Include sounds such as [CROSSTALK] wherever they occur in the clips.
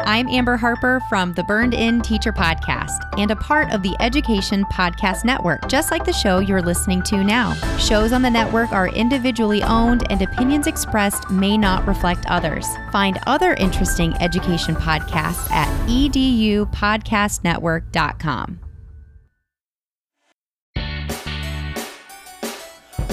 I'm Amber Harper from the Burned In Teacher Podcast and a part of the Education Podcast Network, just like the show you're listening to now. Shows on the network are individually owned and opinions expressed may not reflect others. Find other interesting education podcasts at edupodcastnetwork.com.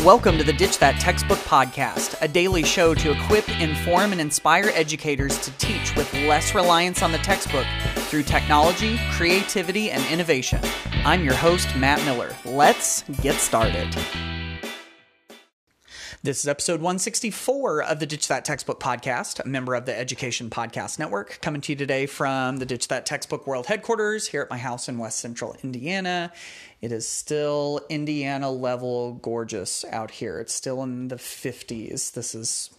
Welcome to the Ditch That Textbook Podcast, a daily show to equip, inform, and inspire educators to teach with less reliance on the textbook through technology, creativity, and innovation. I'm your host, Matt Miller. Let's get started. This is episode 164 of the Ditch That Textbook podcast, a member of the Education Podcast Network, coming to you today from the Ditch That Textbook World headquarters here at my house in West Central Indiana. It is still Indiana level gorgeous out here. It's still in the 50s. This is,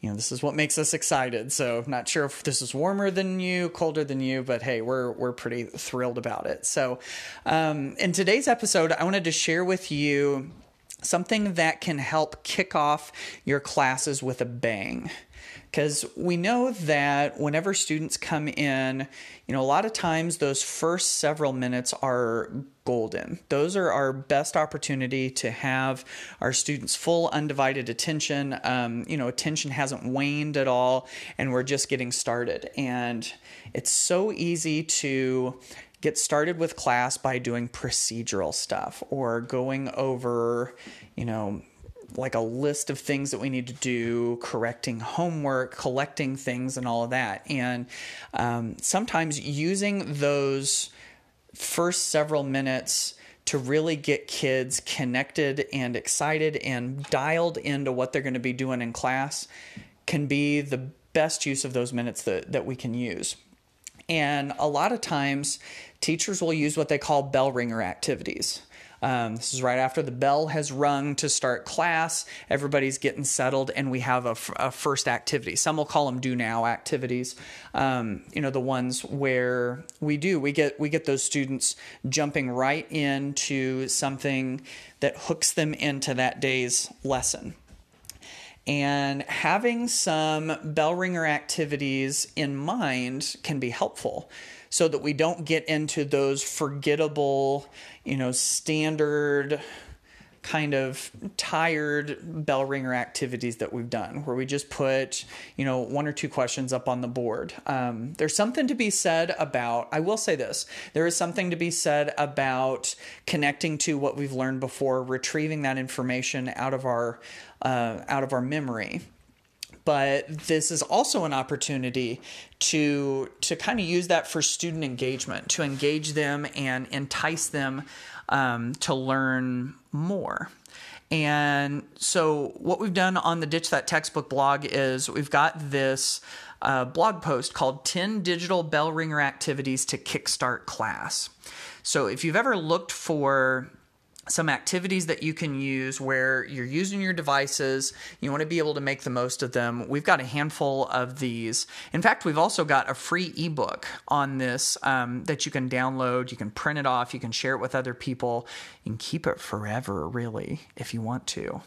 you know, this is what makes us excited. So, not sure if this is warmer than you, colder than you, but hey, we're we're pretty thrilled about it. So, um, in today's episode, I wanted to share with you something that can help kick off your classes with a bang because we know that whenever students come in, you know, a lot of times those first several minutes are golden. Those are our best opportunity to have our students' full undivided attention. Um, you know, attention hasn't waned at all, and we're just getting started. And it's so easy to get started with class by doing procedural stuff or going over, you know, like a list of things that we need to do, correcting homework, collecting things, and all of that. And um, sometimes using those first several minutes to really get kids connected and excited and dialed into what they're going to be doing in class can be the best use of those minutes that, that we can use. And a lot of times, teachers will use what they call bell ringer activities. Um, this is right after the bell has rung to start class. Everybody's getting settled, and we have a, f- a first activity. Some will call them do now activities. Um, you know, the ones where we do we get we get those students jumping right into something that hooks them into that day's lesson. And having some bell ringer activities in mind can be helpful so that we don't get into those forgettable, you know, standard kind of tired bell ringer activities that we've done where we just put you know one or two questions up on the board. Um, there's something to be said about i will say this there is something to be said about connecting to what we've learned before retrieving that information out of our uh, out of our memory but this is also an opportunity to to kind of use that for student engagement to engage them and entice them um, to learn more. And so what we've done on the ditch that textbook blog is we've got this uh, blog post called 10 digital bell ringer activities to kickstart class. So if you've ever looked for some activities that you can use where you're using your devices, you want to be able to make the most of them. We've got a handful of these. In fact, we've also got a free ebook on this um, that you can download. You can print it off, you can share it with other people, you can keep it forever, really, if you want to.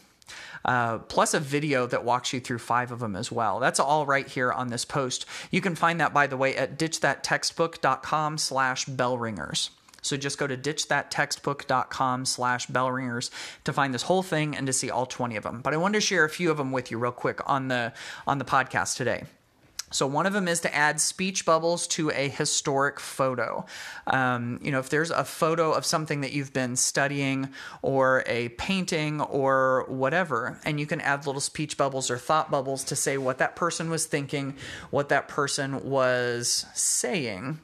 Uh, plus a video that walks you through five of them as well. That's all right here on this post. You can find that, by the way, at ditchthattextbook.com slash bellringers. So just go to ditchthattextbook.com slash bellringers to find this whole thing and to see all 20 of them. But I wanted to share a few of them with you real quick on the on the podcast today. So one of them is to add speech bubbles to a historic photo. Um, you know, if there's a photo of something that you've been studying, or a painting, or whatever, and you can add little speech bubbles or thought bubbles to say what that person was thinking, what that person was saying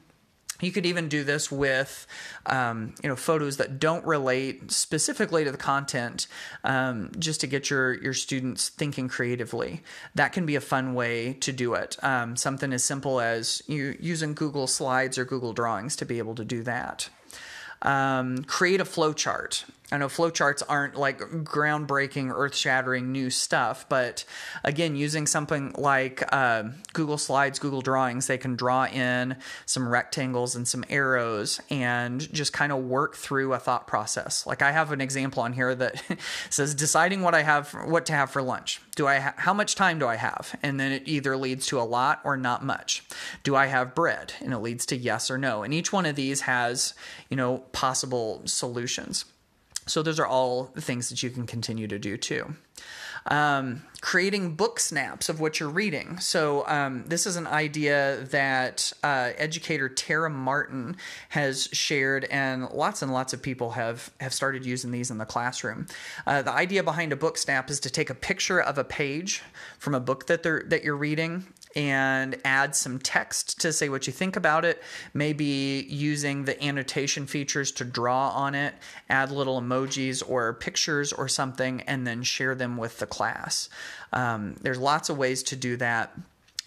you could even do this with, um, you know, photos that don't relate specifically to the content, um, just to get your your students thinking creatively. That can be a fun way to do it. Um, something as simple as you using Google Slides or Google Drawings to be able to do that. Um, create a flow chart. I know flowcharts aren't like groundbreaking, earth shattering new stuff, but again, using something like uh, Google Slides, Google Drawings, they can draw in some rectangles and some arrows and just kind of work through a thought process. Like I have an example on here that [LAUGHS] says deciding what I have, what to have for lunch. Do I ha- how much time do I have? And then it either leads to a lot or not much. Do I have bread? And it leads to yes or no. And each one of these has, you know, possible solutions. So those are all things that you can continue to do too. Um, creating book snaps of what you're reading. So um, this is an idea that uh, educator Tara Martin has shared, and lots and lots of people have have started using these in the classroom. Uh, the idea behind a book snap is to take a picture of a page from a book that they're that you're reading and add some text to say what you think about it. Maybe using the annotation features to draw on it, add little emojis or pictures or something, and then share them with the class. Um, there's lots of ways to do that.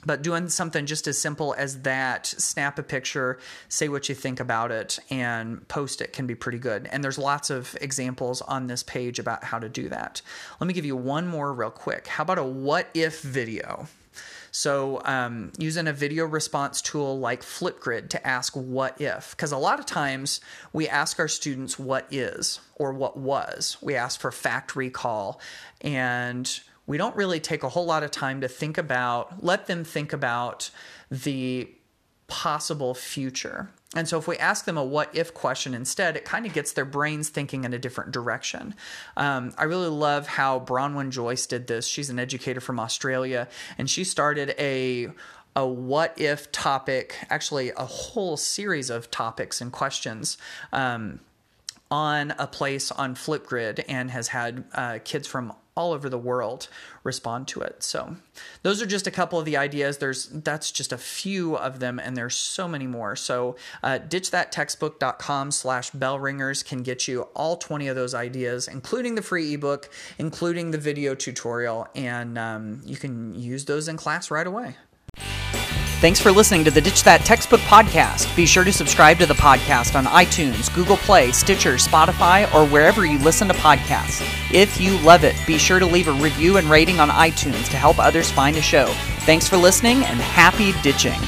But doing something just as simple as that, snap a picture, say what you think about it, and post it can be pretty good. And there's lots of examples on this page about how to do that. Let me give you one more real quick. How about a what if video? So, um, using a video response tool like Flipgrid to ask what if, because a lot of times we ask our students what is or what was. We ask for fact recall, and we don't really take a whole lot of time to think about, let them think about the possible future. And so, if we ask them a what if question instead, it kind of gets their brains thinking in a different direction. Um, I really love how Bronwyn Joyce did this. She's an educator from Australia, and she started a a what if topic, actually, a whole series of topics and questions. Um, on a place on Flipgrid and has had uh, kids from all over the world respond to it. So those are just a couple of the ideas. There's that's just a few of them, and there's so many more. So uh, ditchthattextbook.com slash bell ringers can get you all 20 of those ideas, including the free ebook, including the video tutorial, and um, you can use those in class right away. Thanks for listening to the Ditch That Textbook podcast. Be sure to subscribe to the podcast on iTunes, Google Play, Stitcher, Spotify, or wherever you listen to podcasts. If you love it, be sure to leave a review and rating on iTunes to help others find the show. Thanks for listening and happy ditching.